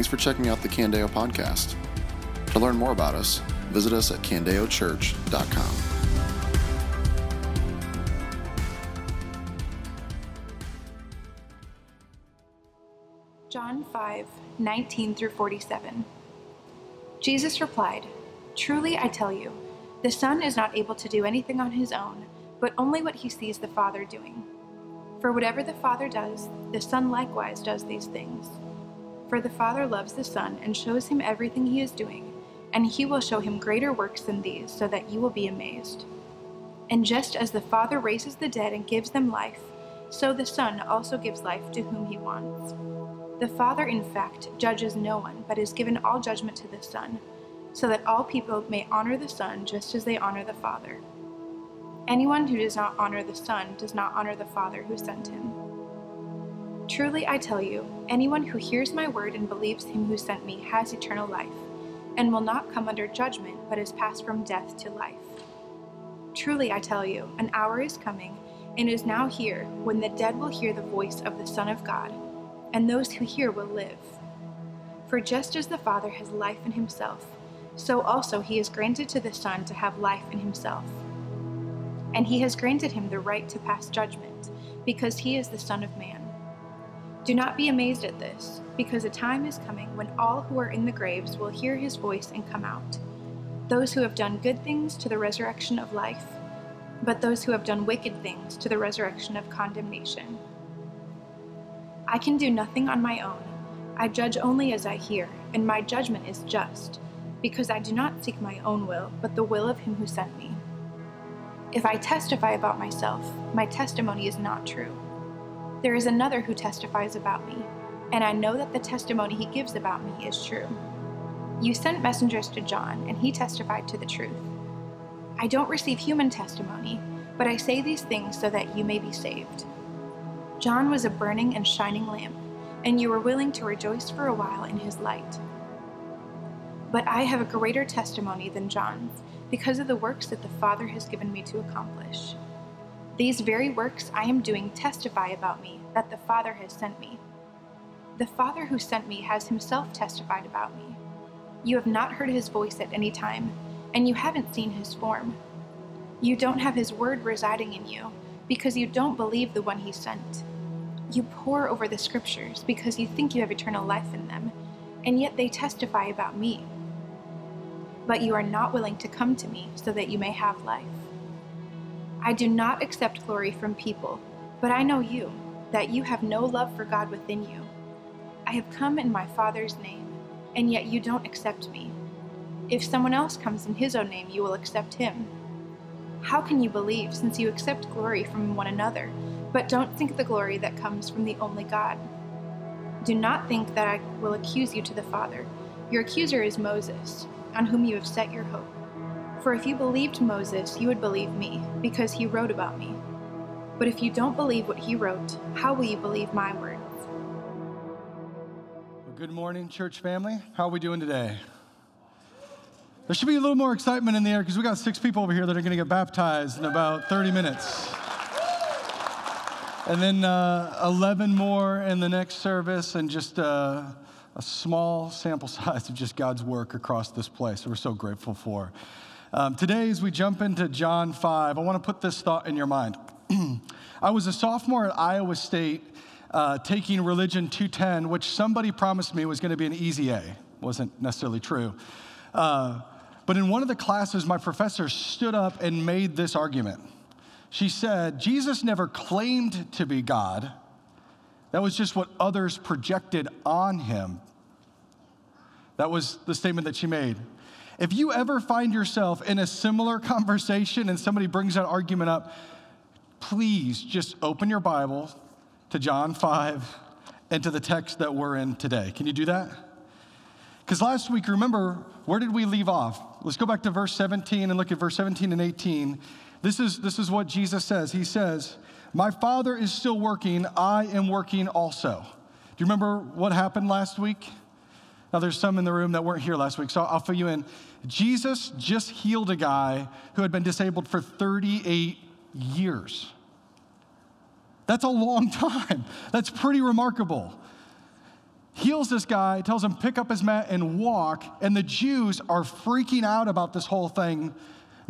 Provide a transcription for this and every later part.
Thanks for checking out the Candeo podcast. To learn more about us, visit us at candeochurch.com. John 5, 19 through 47. Jesus replied, Truly I tell you, the Son is not able to do anything on his own, but only what he sees the Father doing. For whatever the Father does, the Son likewise does these things. For the Father loves the Son and shows him everything he is doing, and he will show him greater works than these, so that you will be amazed. And just as the Father raises the dead and gives them life, so the Son also gives life to whom he wants. The Father, in fact, judges no one, but has given all judgment to the Son, so that all people may honor the Son just as they honor the Father. Anyone who does not honor the Son does not honor the Father who sent him. Truly I tell you, anyone who hears my word and believes him who sent me has eternal life, and will not come under judgment, but is passed from death to life. Truly I tell you, an hour is coming, and is now here, when the dead will hear the voice of the Son of God, and those who hear will live. For just as the Father has life in himself, so also he has granted to the Son to have life in himself. And he has granted him the right to pass judgment, because he is the Son of Man. Do not be amazed at this, because a time is coming when all who are in the graves will hear his voice and come out. Those who have done good things to the resurrection of life, but those who have done wicked things to the resurrection of condemnation. I can do nothing on my own. I judge only as I hear, and my judgment is just, because I do not seek my own will, but the will of him who sent me. If I testify about myself, my testimony is not true. There is another who testifies about me, and I know that the testimony he gives about me is true. You sent messengers to John, and he testified to the truth. I don't receive human testimony, but I say these things so that you may be saved. John was a burning and shining lamp, and you were willing to rejoice for a while in his light. But I have a greater testimony than John's, because of the works that the Father has given me to accomplish. These very works I am doing testify about me that the Father has sent me. The Father who sent me has himself testified about me. You have not heard his voice at any time, and you haven't seen his form. You don't have his word residing in you, because you don't believe the one he sent. You pore over the scriptures because you think you have eternal life in them, and yet they testify about me. But you are not willing to come to me so that you may have life. I do not accept glory from people, but I know you, that you have no love for God within you. I have come in my Father's name, and yet you don't accept me. If someone else comes in his own name, you will accept him. How can you believe, since you accept glory from one another? But don't think the glory that comes from the only God. Do not think that I will accuse you to the Father. Your accuser is Moses, on whom you have set your hope. For if you believed Moses, you would believe me, because he wrote about me. But if you don't believe what he wrote, how will you believe my words? Well, good morning, church family. How are we doing today? There should be a little more excitement in the air because we got six people over here that are going to get baptized in about 30 minutes and then uh, 11 more in the next service, and just uh, a small sample size of just God's work across this place. we're so grateful for. Um, today, as we jump into John 5, I want to put this thought in your mind. I was a sophomore at Iowa State uh, taking Religion 210, which somebody promised me was going to be an easy A. Wasn't necessarily true. Uh, but in one of the classes, my professor stood up and made this argument. She said, Jesus never claimed to be God. That was just what others projected on him. That was the statement that she made. If you ever find yourself in a similar conversation and somebody brings that argument up, please just open your Bible to John 5 and to the text that we're in today. Can you do that? Because last week, remember, where did we leave off? Let's go back to verse 17 and look at verse 17 and 18. This is, this is what Jesus says. He says, My Father is still working, I am working also. Do you remember what happened last week? Now, there's some in the room that weren't here last week, so I'll fill you in. Jesus just healed a guy who had been disabled for 38 years. That's a long time. That's pretty remarkable. heals this guy, tells him pick up his mat and walk, and the Jews are freaking out about this whole thing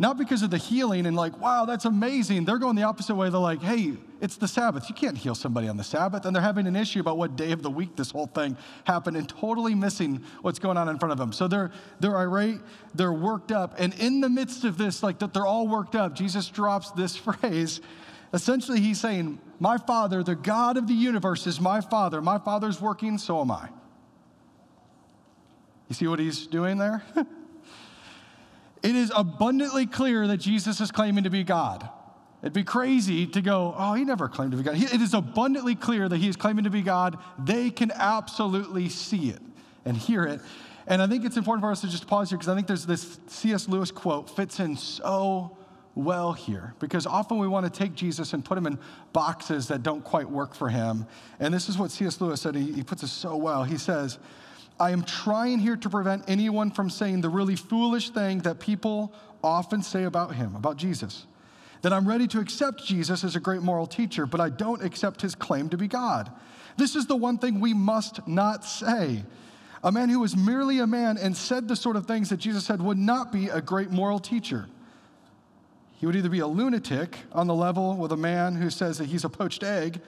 not because of the healing and like, wow, that's amazing. They're going the opposite way. They're like, hey, it's the Sabbath. You can't heal somebody on the Sabbath. And they're having an issue about what day of the week this whole thing happened and totally missing what's going on in front of them. So they're, they're irate, they're worked up. And in the midst of this, like that they're all worked up, Jesus drops this phrase. Essentially, he's saying, My Father, the God of the universe, is my Father. My Father's working, so am I. You see what he's doing there? it is abundantly clear that Jesus is claiming to be God. It'd be crazy to go, oh, he never claimed to be God. It is abundantly clear that he is claiming to be God. They can absolutely see it and hear it. And I think it's important for us to just pause here because I think there's this C.S. Lewis quote fits in so well here because often we want to take Jesus and put him in boxes that don't quite work for him. And this is what C.S. Lewis said. He, he puts it so well. He says, I am trying here to prevent anyone from saying the really foolish thing that people often say about him, about Jesus. That I'm ready to accept Jesus as a great moral teacher, but I don't accept his claim to be God. This is the one thing we must not say. A man who was merely a man and said the sort of things that Jesus said would not be a great moral teacher. He would either be a lunatic on the level with a man who says that he's a poached egg,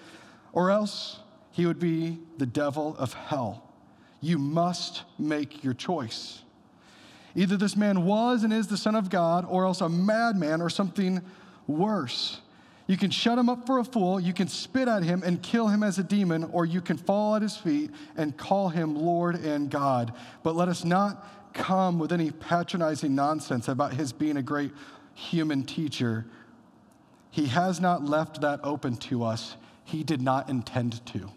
or else he would be the devil of hell. You must make your choice. Either this man was and is the Son of God, or else a madman or something worse. You can shut him up for a fool, you can spit at him and kill him as a demon, or you can fall at his feet and call him Lord and God. But let us not come with any patronizing nonsense about his being a great human teacher. He has not left that open to us, he did not intend to.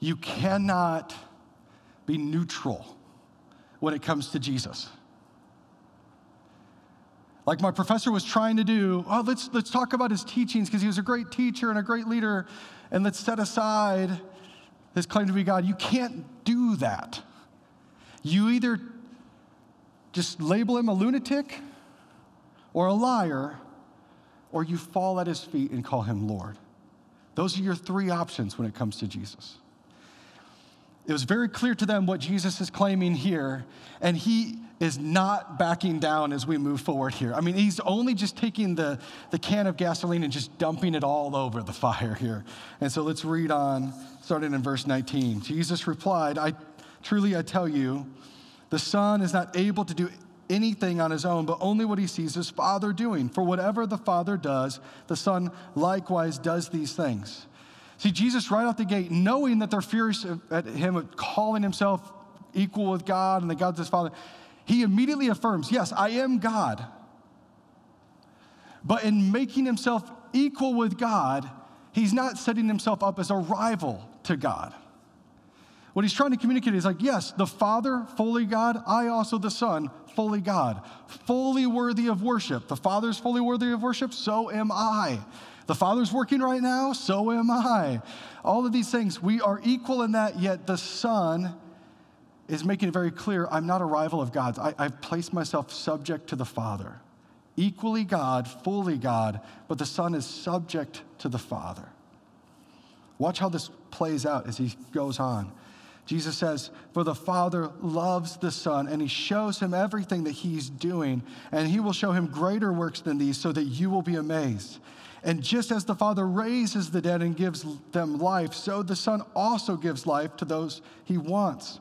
You cannot be neutral when it comes to Jesus. Like my professor was trying to do, oh, let's, let's talk about his teachings because he was a great teacher and a great leader, and let's set aside his claim to be God. You can't do that. You either just label him a lunatic or a liar, or you fall at his feet and call him Lord. Those are your three options when it comes to Jesus. It was very clear to them what Jesus is claiming here, and he is not backing down as we move forward here. I mean, he's only just taking the, the can of gasoline and just dumping it all over the fire here. And so let's read on, starting in verse 19. Jesus replied, I truly I tell you, the Son is not able to do anything on his own, but only what he sees his Father doing. For whatever the Father does, the Son likewise does these things. See, Jesus, right out the gate, knowing that they're furious at him calling himself equal with God and that God's his Father, he immediately affirms, Yes, I am God. But in making himself equal with God, he's not setting himself up as a rival to God. What he's trying to communicate is like, yes, the Father, fully God, I also the Son, fully God, fully worthy of worship. The Father's fully worthy of worship, so am I. The Father's working right now, so am I. All of these things, we are equal in that, yet the Son is making it very clear I'm not a rival of God's. I, have placed myself subject to the Father. Equally God, fully God, but the Son is subject to the Father. Watch how this plays out as he goes on. Jesus says, For the Father loves the Son, and he shows him everything that he's doing, and he will show him greater works than these so that you will be amazed. And just as the Father raises the dead and gives them life, so the Son also gives life to those he wants.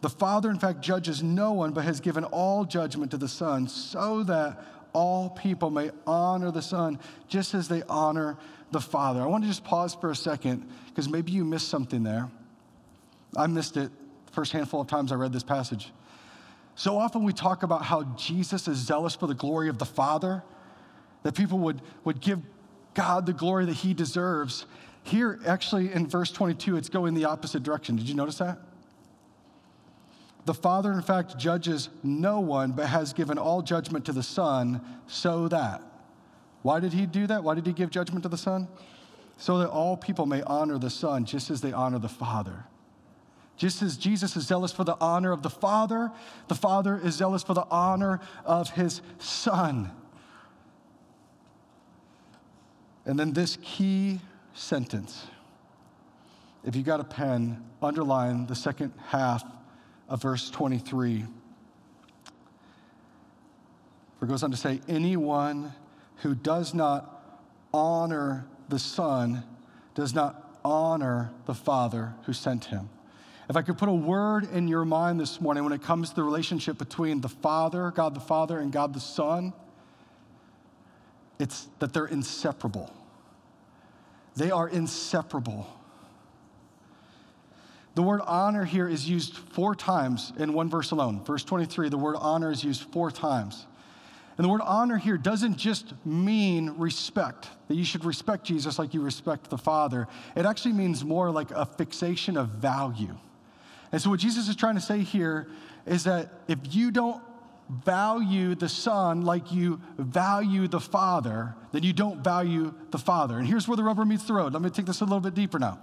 The Father, in fact, judges no one, but has given all judgment to the Son, so that all people may honor the Son just as they honor the Father. I want to just pause for a second because maybe you missed something there. I missed it the first handful of times I read this passage. So often we talk about how Jesus is zealous for the glory of the Father, that people would, would give God the glory that he deserves. Here, actually, in verse 22, it's going the opposite direction. Did you notice that? The Father, in fact, judges no one, but has given all judgment to the Son, so that. Why did he do that? Why did he give judgment to the Son? So that all people may honor the Son just as they honor the Father. Just as Jesus is zealous for the honor of the Father, the Father is zealous for the honor of his Son. And then this key sentence if you got a pen, underline the second half of verse 23. For It goes on to say, anyone who does not honor the Son does not honor the Father who sent him. If I could put a word in your mind this morning when it comes to the relationship between the Father, God the Father, and God the Son, it's that they're inseparable. They are inseparable. The word honor here is used four times in one verse alone. Verse 23, the word honor is used four times. And the word honor here doesn't just mean respect, that you should respect Jesus like you respect the Father. It actually means more like a fixation of value. And so, what Jesus is trying to say here is that if you don't value the Son like you value the Father, then you don't value the Father. And here's where the rubber meets the road. Let me take this a little bit deeper now.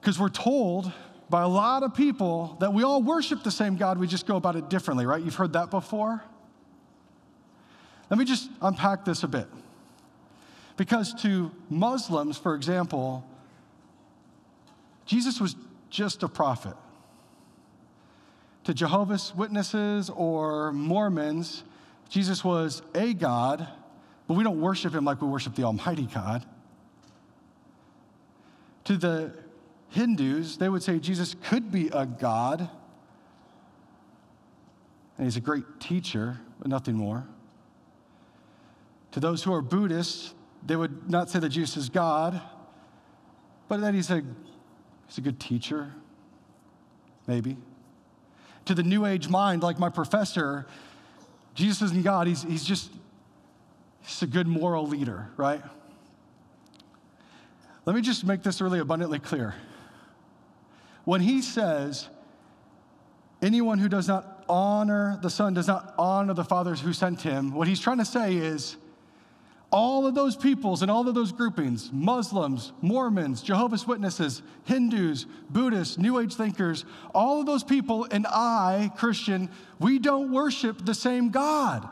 Because we're told by a lot of people that we all worship the same God, we just go about it differently, right? You've heard that before? Let me just unpack this a bit. Because to Muslims, for example, Jesus was just a prophet. To Jehovah's Witnesses or Mormons, Jesus was a God, but we don't worship him like we worship the Almighty God. To the Hindus, they would say Jesus could be a God, and he's a great teacher, but nothing more. To those who are Buddhists, they would not say that Jesus is God, but that he's a, he's a good teacher, maybe. To the New Age mind, like my professor, Jesus isn't God, he's, he's just he's a good moral leader, right? Let me just make this really abundantly clear. When he says, anyone who does not honor the Son does not honor the Father who sent him, what he's trying to say is, all of those peoples and all of those groupings Muslims, Mormons, Jehovah's Witnesses, Hindus, Buddhists, New Age thinkers all of those people and I, Christian, we don't worship the same God.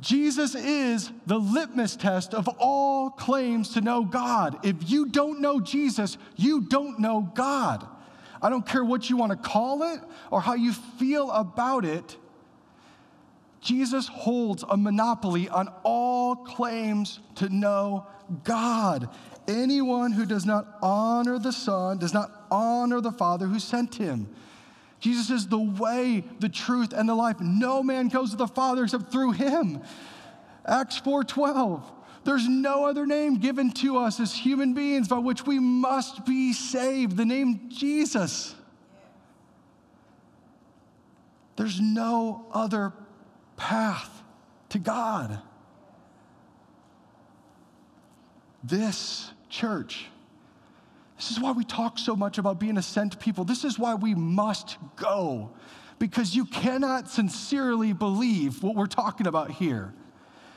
Jesus is the litmus test of all claims to know God. If you don't know Jesus, you don't know God. I don't care what you want to call it or how you feel about it. Jesus holds a monopoly on all claims to know God. Anyone who does not honor the Son does not honor the Father who sent him. Jesus is the way, the truth, and the life. No man goes to the Father except through him. Acts 4:12. There's no other name given to us as human beings by which we must be saved. The name Jesus. There's no other path to God. This church, this is why we talk so much about being a sent people. This is why we must go, because you cannot sincerely believe what we're talking about here.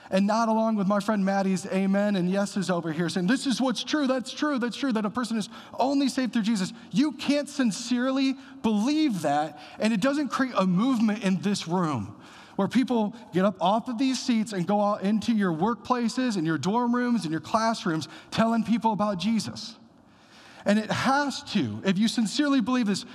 And not along with my friend Maddie's amen and yeses over here saying, This is what's true, that's true, that's true, that a person is only saved through Jesus. You can't sincerely believe that, and it doesn't create a movement in this room where people get up off of these seats and go out into your workplaces and your dorm rooms and your classrooms telling people about Jesus. And it has to, if you sincerely believe this,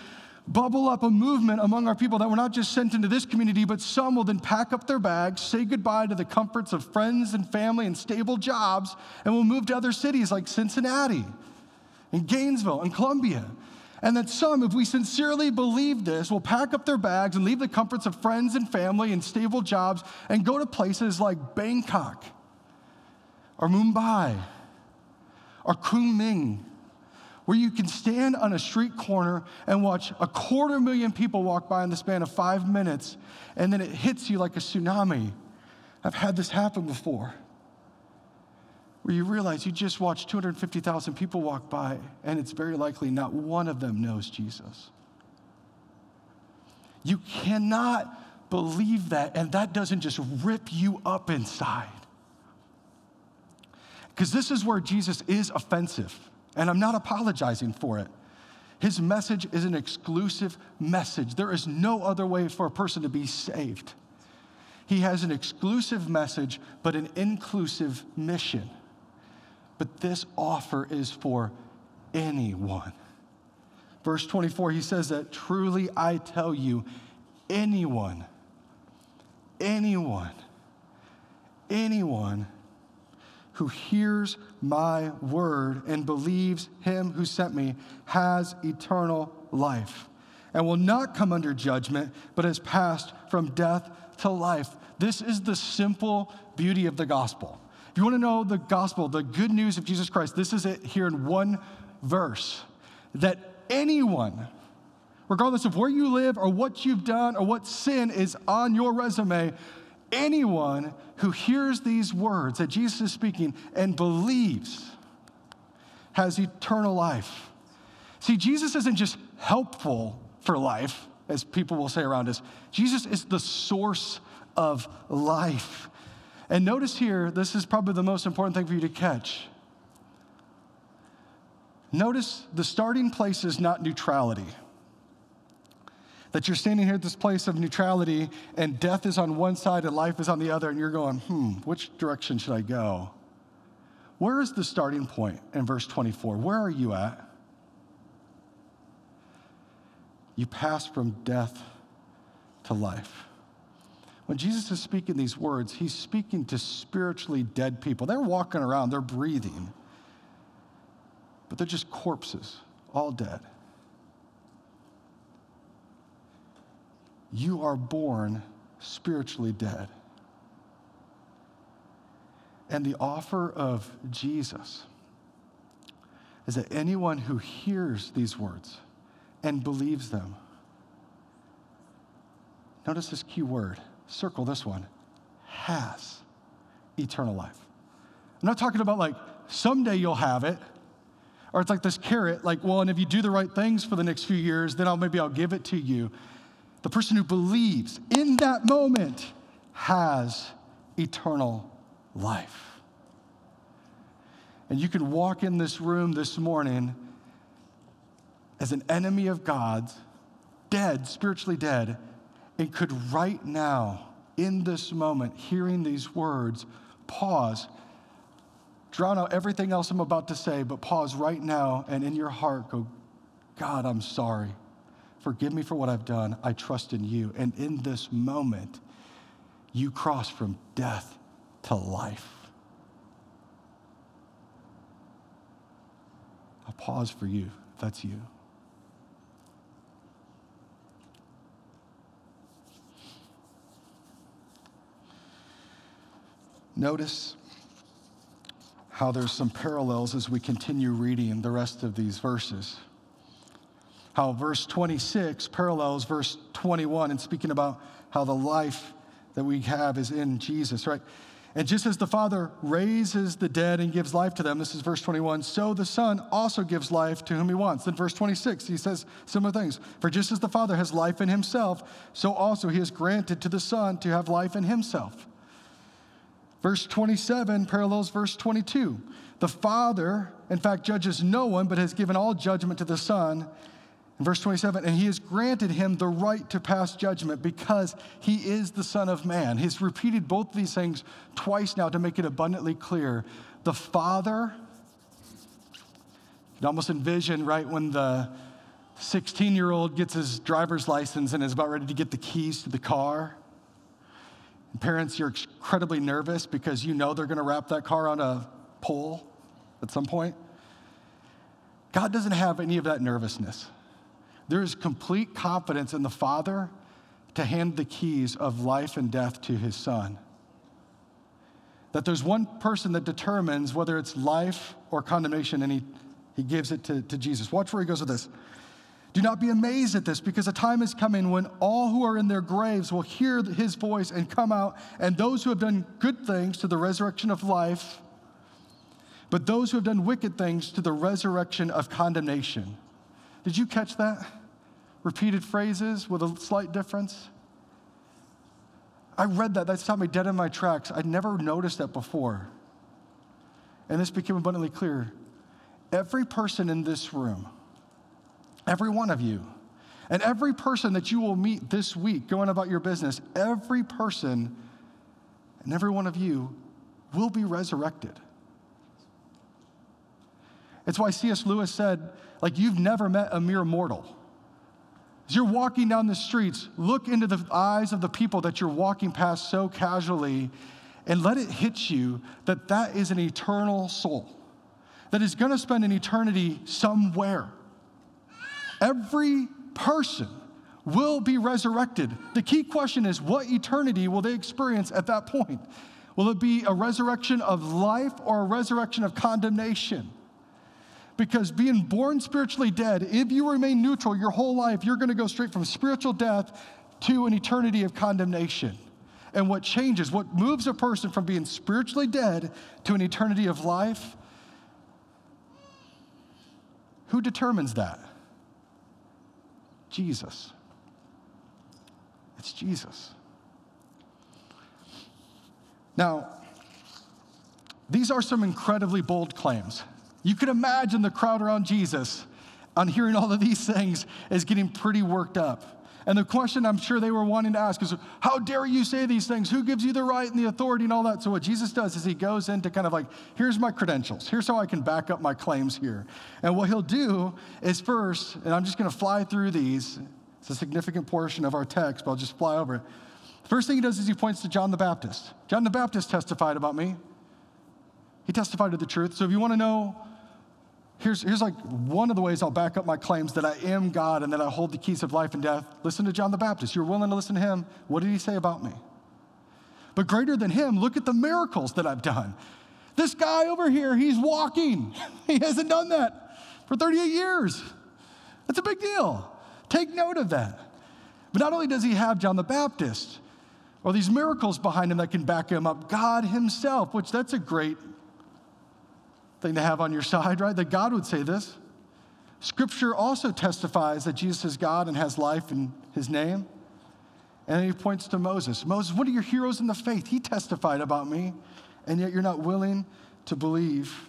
bubble up a movement among our people that we're not just sent into this community, but some will then pack up their bags, say goodbye to the comforts of friends and family and stable jobs, and will move to other cities like Cincinnati and Gainesville and Columbia and that some, if we sincerely believe this, will pack up their bags and leave the comforts of friends and family and stable jobs and go to places like Bangkok or Mumbai or Kunming, where you can stand on a street corner and watch a quarter million people walk by in the span of five minutes, and then it hits you like a tsunami. I've had this happen before where you realize you just watched 250,000 people walk by, and it's very likely not one of them knows Jesus. You cannot believe that, and that doesn't just rip you up inside. Because this is where Jesus is offensive, and I'm not apologizing for it. His message is an exclusive message. There is no other way for a person to be saved. He has an exclusive message, but an inclusive mission. But this offer is for anyone. Verse 24, he says that truly I tell you, anyone, anyone, anyone who hears my word and believes him who sent me has eternal life and will not come under judgment, but has passed from death to life. This is the simple beauty of the gospel. If you want to know the gospel, the good news of Jesus Christ, this is it here in one verse that anyone, regardless of where you live or what you've done or what sin is on your resume, anyone who hears these words that Jesus is speaking and believes has eternal life. See, Jesus isn't just helpful for life, as people will say around us, Jesus is the source of life. And notice here, this is probably the most important thing for you to catch. Notice the starting place is not neutrality that you're standing here at this place of neutrality and death is on one side and life is on the other, and you're going, hmm, which direction should I go? Where is the starting point in verse 24? Where are you at? You pass from death to life. When Jesus is speaking these words, he's speaking to spiritually dead people. They're walking around, they're breathing, but they're just corpses, all dead. you are born spiritually dead. And the offer of Jesus is that anyone who hears these words and believes them, notice this key word, circle this one, has eternal life. I'm not talking about like someday you'll have it, or it's like this carrot, like, well, and if you do the right things for the next few years, then I'll maybe I'll give it to you the person who believes in that moment has eternal life. And you can walk in this room this morning as an enemy of God's, dead, spiritually dead, and could right now, in this moment, hearing these words, pause, drown out everything else I'm about to say, but pause right now and in your heart go, God, I'm sorry. Forgive me for what I've done. I trust in you. And in this moment, you cross from death to life. I'll pause for you that's you. Notice how there's some parallels as we continue reading the rest of these verses how verse 26 parallels verse 21 and speaking about how the life that we have is in Jesus, right? And just as the Father raises the dead and gives life to them, this is verse 21, so the Son also gives life to whom he wants. Then verse 26, he says similar things. For just as the Father has life in himself, so also he has granted to the Son to have life in himself. Verse 27 parallels verse 22. The Father, in fact, judges no one, but has given all judgment to the Son in verse 27, and he has granted him the right to pass judgment because he is the Son of Man. He's repeated both these things twice now to make it abundantly clear. The Father, you can almost envision, right, when the 16 year old gets his driver's license and is about ready to get the keys to the car. Parents, you're incredibly nervous because you know they're going to wrap that car on a pole at some point. God doesn't have any of that nervousness. There is complete confidence in the Father to hand the keys of life and death to his Son. That there's one person that determines whether it's life or condemnation, and he, he gives it to, to Jesus. Watch where he goes with this. Do not be amazed at this, because a time is coming when all who are in their graves will hear his voice and come out, and those who have done good things to the resurrection of life, but those who have done wicked things to the resurrection of condemnation. Did you catch that? Repeated phrases with a slight difference. I read that. That stopped me dead in my tracks. I'd never noticed that before. And this became abundantly clear. Every person in this room, every one of you, and every person that you will meet this week going about your business, every person and every one of you will be resurrected. It's why C.S. Lewis said, like, you've never met a mere mortal. As you're walking down the streets, look into the eyes of the people that you're walking past so casually and let it hit you that that is an eternal soul that is going to spend an eternity somewhere. Every person will be resurrected. The key question is what eternity will they experience at that point? Will it be a resurrection of life or a resurrection of condemnation? Because being born spiritually dead, if you remain neutral your whole life, you're going to go straight from spiritual death to an eternity of condemnation. And what changes, what moves a person from being spiritually dead to an eternity of life? Who determines that? Jesus. It's Jesus. Now, these are some incredibly bold claims. You can imagine the crowd around Jesus on hearing all of these things is getting pretty worked up. And the question I'm sure they were wanting to ask is, How dare you say these things? Who gives you the right and the authority and all that? So, what Jesus does is he goes into kind of like, Here's my credentials. Here's how I can back up my claims here. And what he'll do is first, and I'm just going to fly through these, it's a significant portion of our text, but I'll just fly over it. First thing he does is he points to John the Baptist. John the Baptist testified about me. He testified to the truth. So, if you want to know Here's, here's like one of the ways I'll back up my claims that I am God and that I hold the keys of life and death. Listen to John the Baptist. You're willing to listen to him. What did he say about me? But greater than him, look at the miracles that I've done. This guy over here, he's walking. He hasn't done that for 38 years. That's a big deal. Take note of that. But not only does he have John the Baptist or these miracles behind him that can back him up, God himself, which that's a great thing to have on your side, right? That God would say this. Scripture also testifies that Jesus is God and has life in his name. And he points to Moses. Moses, what are your heroes in the faith? He testified about me, and yet you're not willing to believe.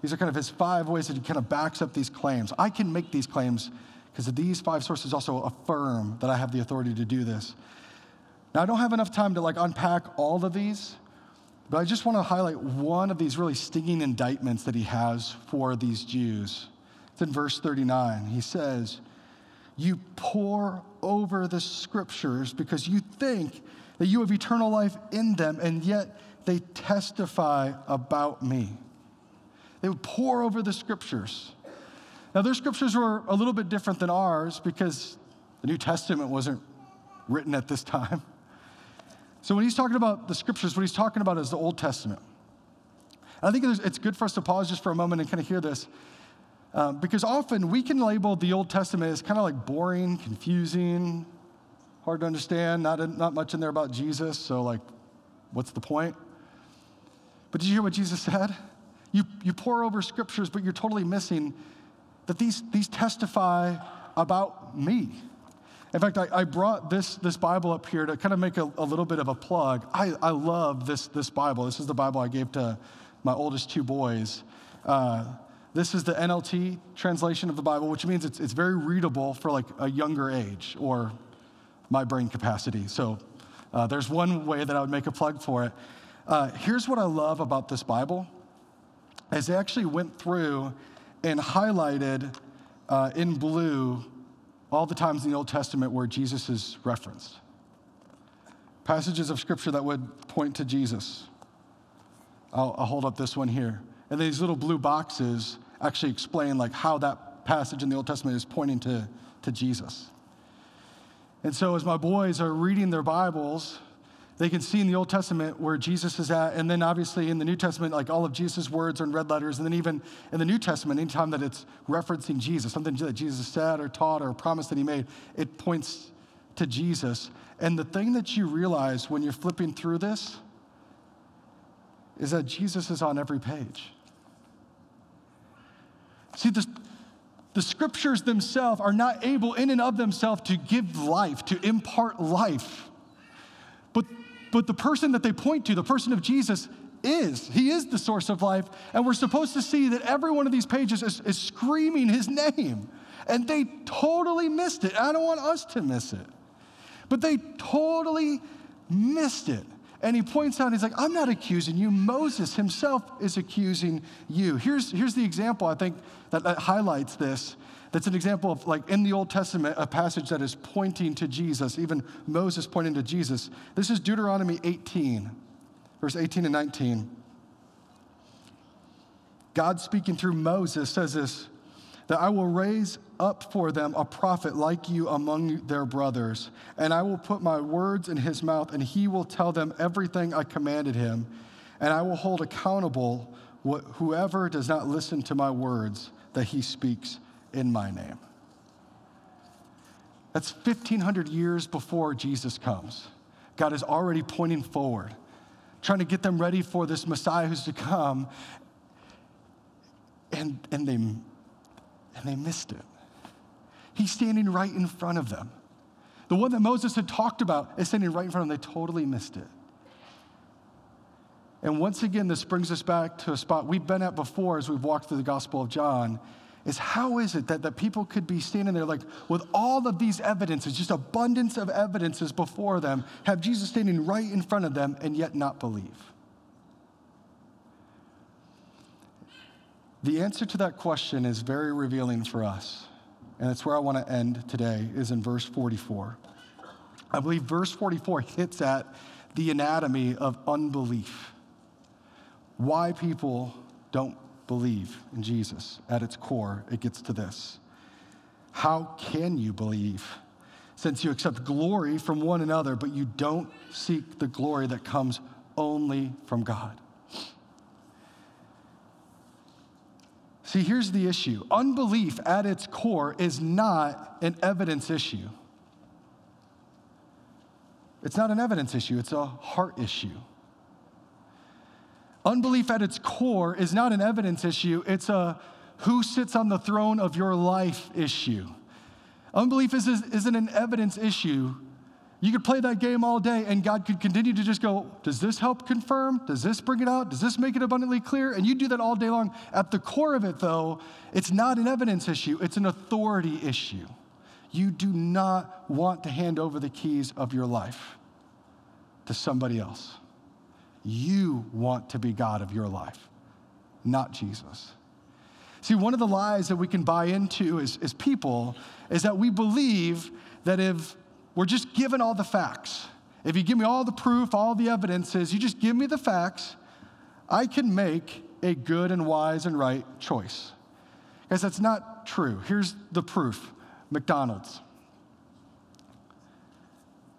These are kind of his five ways that he kind of backs up these claims. I can make these claims because these five sources also affirm that I have the authority to do this. Now, I don't have enough time to like unpack all of these, but I just want to highlight one of these really stinging indictments that he has for these Jews. It's in verse 39. He says, You pore over the scriptures because you think that you have eternal life in them, and yet they testify about me. They would pore over the scriptures. Now, their scriptures were a little bit different than ours because the New Testament wasn't written at this time. So when he's talking about the scriptures, what he's talking about is the Old Testament. And I think it's good for us to pause just for a moment and kind of hear this. Um, because often we can label the Old Testament as kind of like boring, confusing, hard to understand, not, not much in there about Jesus. So, like, what's the point? But did you hear what Jesus said? You, you pore over scriptures, but you're totally missing that these, these testify about me. In fact, I, I, brought this, this Bible up here to kind of make a, a little bit of a plug. I, I love this, this Bible. This is the Bible I gave to my oldest two boys. Uh, this is the NLT translation of the Bible, which means it's, it's very readable for like a younger age or my brain capacity. So uh, there's one way that I would make a plug for it. Uh, here's what I love about this Bible is they actually went through and highlighted uh, in blue all the times in the Old Testament where Jesus is referenced. Passages of scripture that would point to Jesus. I'll, I'll, hold up this one here. And these little blue boxes actually explain like how that passage in the Old Testament is pointing to, to Jesus. And so as my boys are reading their Bibles, they can see in the Old Testament where Jesus is at, and then obviously in the New Testament, like all of Jesus' words are in red letters, and then even in the New Testament, anytime that it's referencing Jesus, something that Jesus said or taught or a promise that he made, it points to Jesus. And the thing that you realize when you're flipping through this is that Jesus is on every page. See, the, the scriptures themselves are not able in and of themselves to give life, to impart life. But but the person that they point to, the person of Jesus, is. He is the source of life. And we're supposed to see that every one of these pages is, is screaming his name. And they totally missed it. I don't want us to miss it. But they totally missed it. And he points out, he's like, I'm not accusing you. Moses himself is accusing you. Here's, here's the example I think that, that highlights this. That's an example of, like, in the Old Testament, a passage that is pointing to Jesus, even Moses pointing to Jesus. This is Deuteronomy 18, verse 18 and 19. God speaking through Moses says this that I will raise up for them a prophet like you among their brothers, and I will put my words in his mouth, and he will tell them everything I commanded him, and I will hold accountable whoever does not listen to my words that he speaks in my name. That's 1,500 years before Jesus comes. God is already pointing forward, trying to get them ready for this Messiah who's to come. And, and they and they missed it. He's standing right in front of them. The one that Moses had talked about is standing right in front of them. They totally missed it. And once again, this brings us back to a spot we've been at before as we've walked through the Gospel of John. Is how is it that, that people could be standing there like with all of these evidences, just abundance of evidences before them, have Jesus standing right in front of them and yet not believe? The answer to that question is very revealing for us. And it's where I want to end today, is in verse 44. I believe verse 44 hits at the anatomy of unbelief. Why people don't believe in Jesus. At its core, it gets to this How can you believe since you accept glory from one another, but you don't seek the glory that comes only from God? See, here's the issue unbelief at its core is not an evidence issue. It's not an evidence issue, it's a heart issue. Unbelief at its core is not an evidence issue, it's a who sits on the throne of your life issue. Unbelief is, isn't an evidence issue, you could play that game all day, and God could continue to just go, Does this help confirm? Does this bring it out? Does this make it abundantly clear? And you do that all day long. At the core of it, though, it's not an evidence issue, it's an authority issue. You do not want to hand over the keys of your life to somebody else. You want to be God of your life, not Jesus. See, one of the lies that we can buy into as, as people is that we believe that if we're just given all the facts. If you give me all the proof, all the evidences, you just give me the facts, I can make a good and wise and right choice. Guys, that's not true. Here's the proof McDonald's.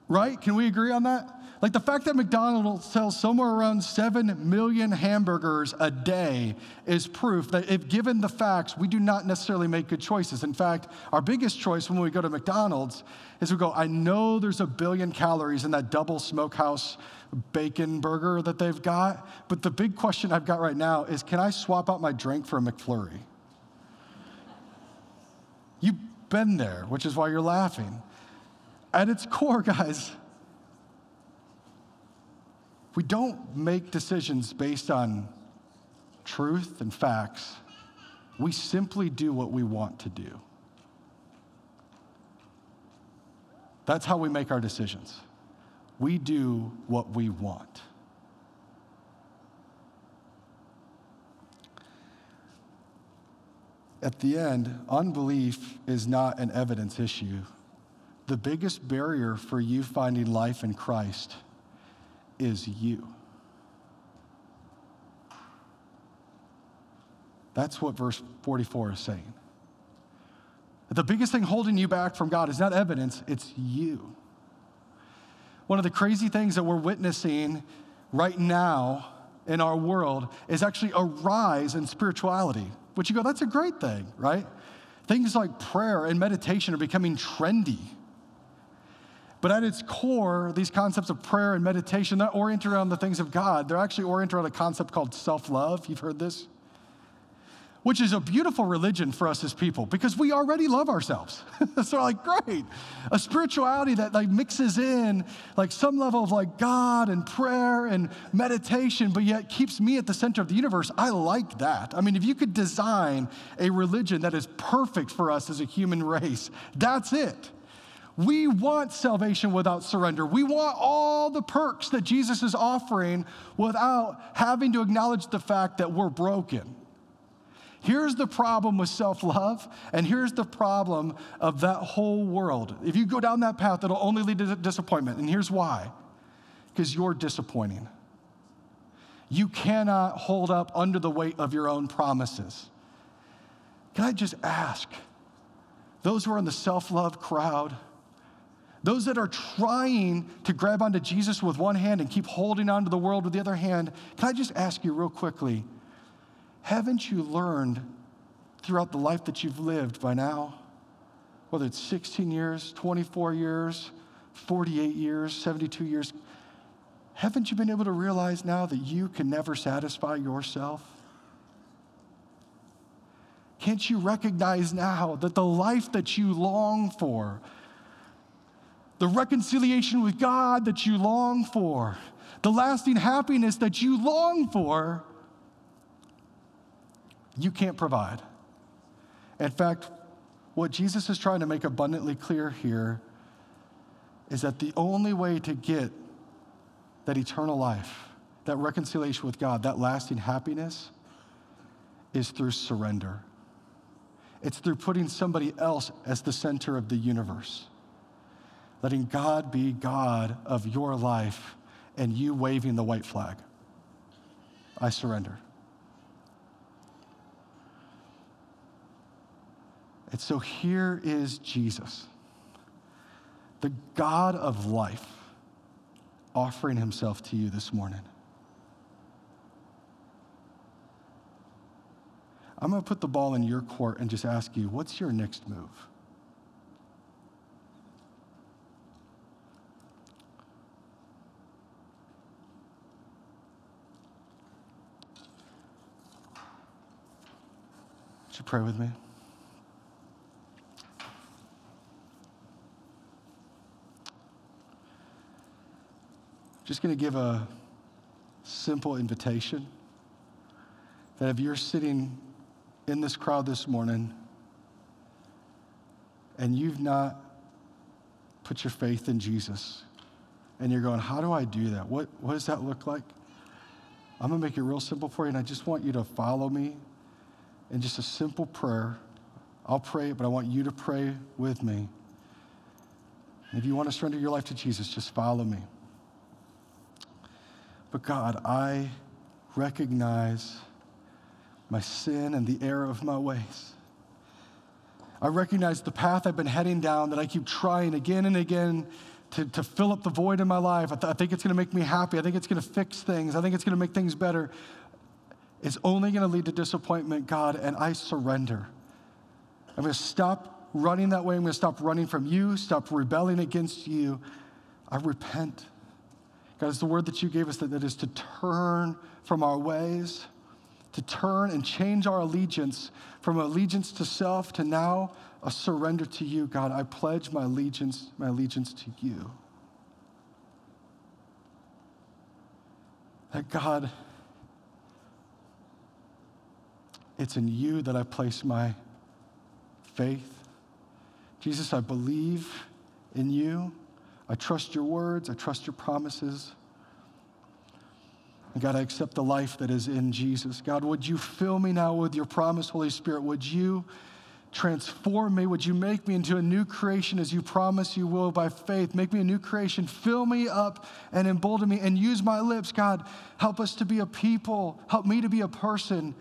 Right? Can we agree on that? Like the fact that McDonald's sells somewhere around 7 million hamburgers a day is proof that if given the facts, we do not necessarily make good choices. In fact, our biggest choice when we go to McDonald's is we go, I know there's a billion calories in that double smokehouse bacon burger that they've got, but the big question I've got right now is can I swap out my drink for a McFlurry? You've been there, which is why you're laughing. At its core, guys, we don't make decisions based on truth and facts. We simply do what we want to do. That's how we make our decisions. We do what we want. At the end, unbelief is not an evidence issue. The biggest barrier for you finding life in Christ is you. That's what verse 44 is saying. The biggest thing holding you back from God is not evidence, it's you. One of the crazy things that we're witnessing right now in our world is actually a rise in spirituality, which you go, that's a great thing, right? Things like prayer and meditation are becoming trendy. But at its core, these concepts of prayer and meditation, they're oriented around the things of God. They're actually oriented around a concept called self love. You've heard this? Which is a beautiful religion for us as people because we already love ourselves. so, like, great. A spirituality that like mixes in like some level of like God and prayer and meditation, but yet keeps me at the center of the universe. I like that. I mean, if you could design a religion that is perfect for us as a human race, that's it. We want salvation without surrender. We want all the perks that Jesus is offering without having to acknowledge the fact that we're broken. Here's the problem with self love, and here's the problem of that whole world. If you go down that path, it'll only lead to disappointment. And here's why because you're disappointing. You cannot hold up under the weight of your own promises. Can I just ask those who are in the self love crowd, those that are trying to grab onto Jesus with one hand and keep holding onto the world with the other hand, can I just ask you real quickly? Haven't you learned throughout the life that you've lived by now, whether it's 16 years, 24 years, 48 years, 72 years, haven't you been able to realize now that you can never satisfy yourself? Can't you recognize now that the life that you long for, the reconciliation with God that you long for, the lasting happiness that you long for, you can't provide. In fact, what Jesus is trying to make abundantly clear here is that the only way to get that eternal life, that reconciliation with God, that lasting happiness is through surrender. It's through putting somebody else as the center of the universe, letting God be God of your life and you waving the white flag. I surrender. And so here is Jesus, the God of life, offering himself to you this morning. I'm going to put the ball in your court and just ask you, what's your next move? Pray with me? Just going to give a simple invitation that if you're sitting in this crowd this morning and you've not put your faith in Jesus and you're going, How do I do that? What, what does that look like? I'm going to make it real simple for you, and I just want you to follow me in just a simple prayer. I'll pray, it, but I want you to pray with me. If you want to surrender your life to Jesus, just follow me. But God, I recognize my sin and the error of my ways. I recognize the path I've been heading down that I keep trying again and again to, to fill up the void in my life. I, th- I think it's going to make me happy. I think it's going to fix things. I think it's going to make things better. It's only going to lead to disappointment, God, and I surrender. I'm going to stop running that way. I'm going to stop running from you, stop rebelling against you. I repent. God, it's the word that you gave us that, that is to turn from our ways, to turn and change our allegiance from allegiance to self to now a surrender to you. God, I pledge my allegiance, my allegiance to you. That God, it's in you that I place my faith. Jesus, I believe in you. I trust your words, I trust your promises. And God, I accept the life that is in Jesus. God, would you fill me now with your promise, Holy Spirit? Would you transform me? Would you make me into a new creation as you promise you will by faith? Make me a new creation. Fill me up and embolden me and use my lips. God, help us to be a people. Help me to be a person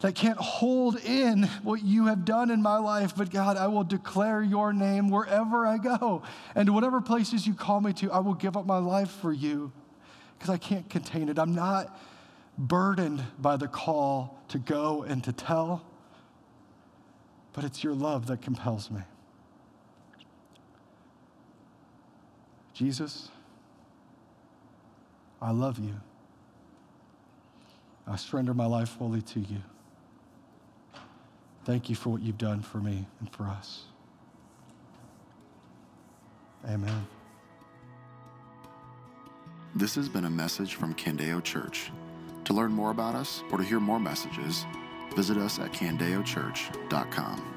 that can't hold in what you have done in my life, but God, I will declare your name wherever I go. And to whatever places you call me to, I will give up my life for you because I can't contain it. I'm not burdened by the call to go and to tell, but it's your love that compels me. Jesus, I love you. I surrender my life fully to you. Thank you for what you've done for me and for us. Amen. This has been a message from Candeo Church. To learn more about us or to hear more messages, visit us at candeochurch.com.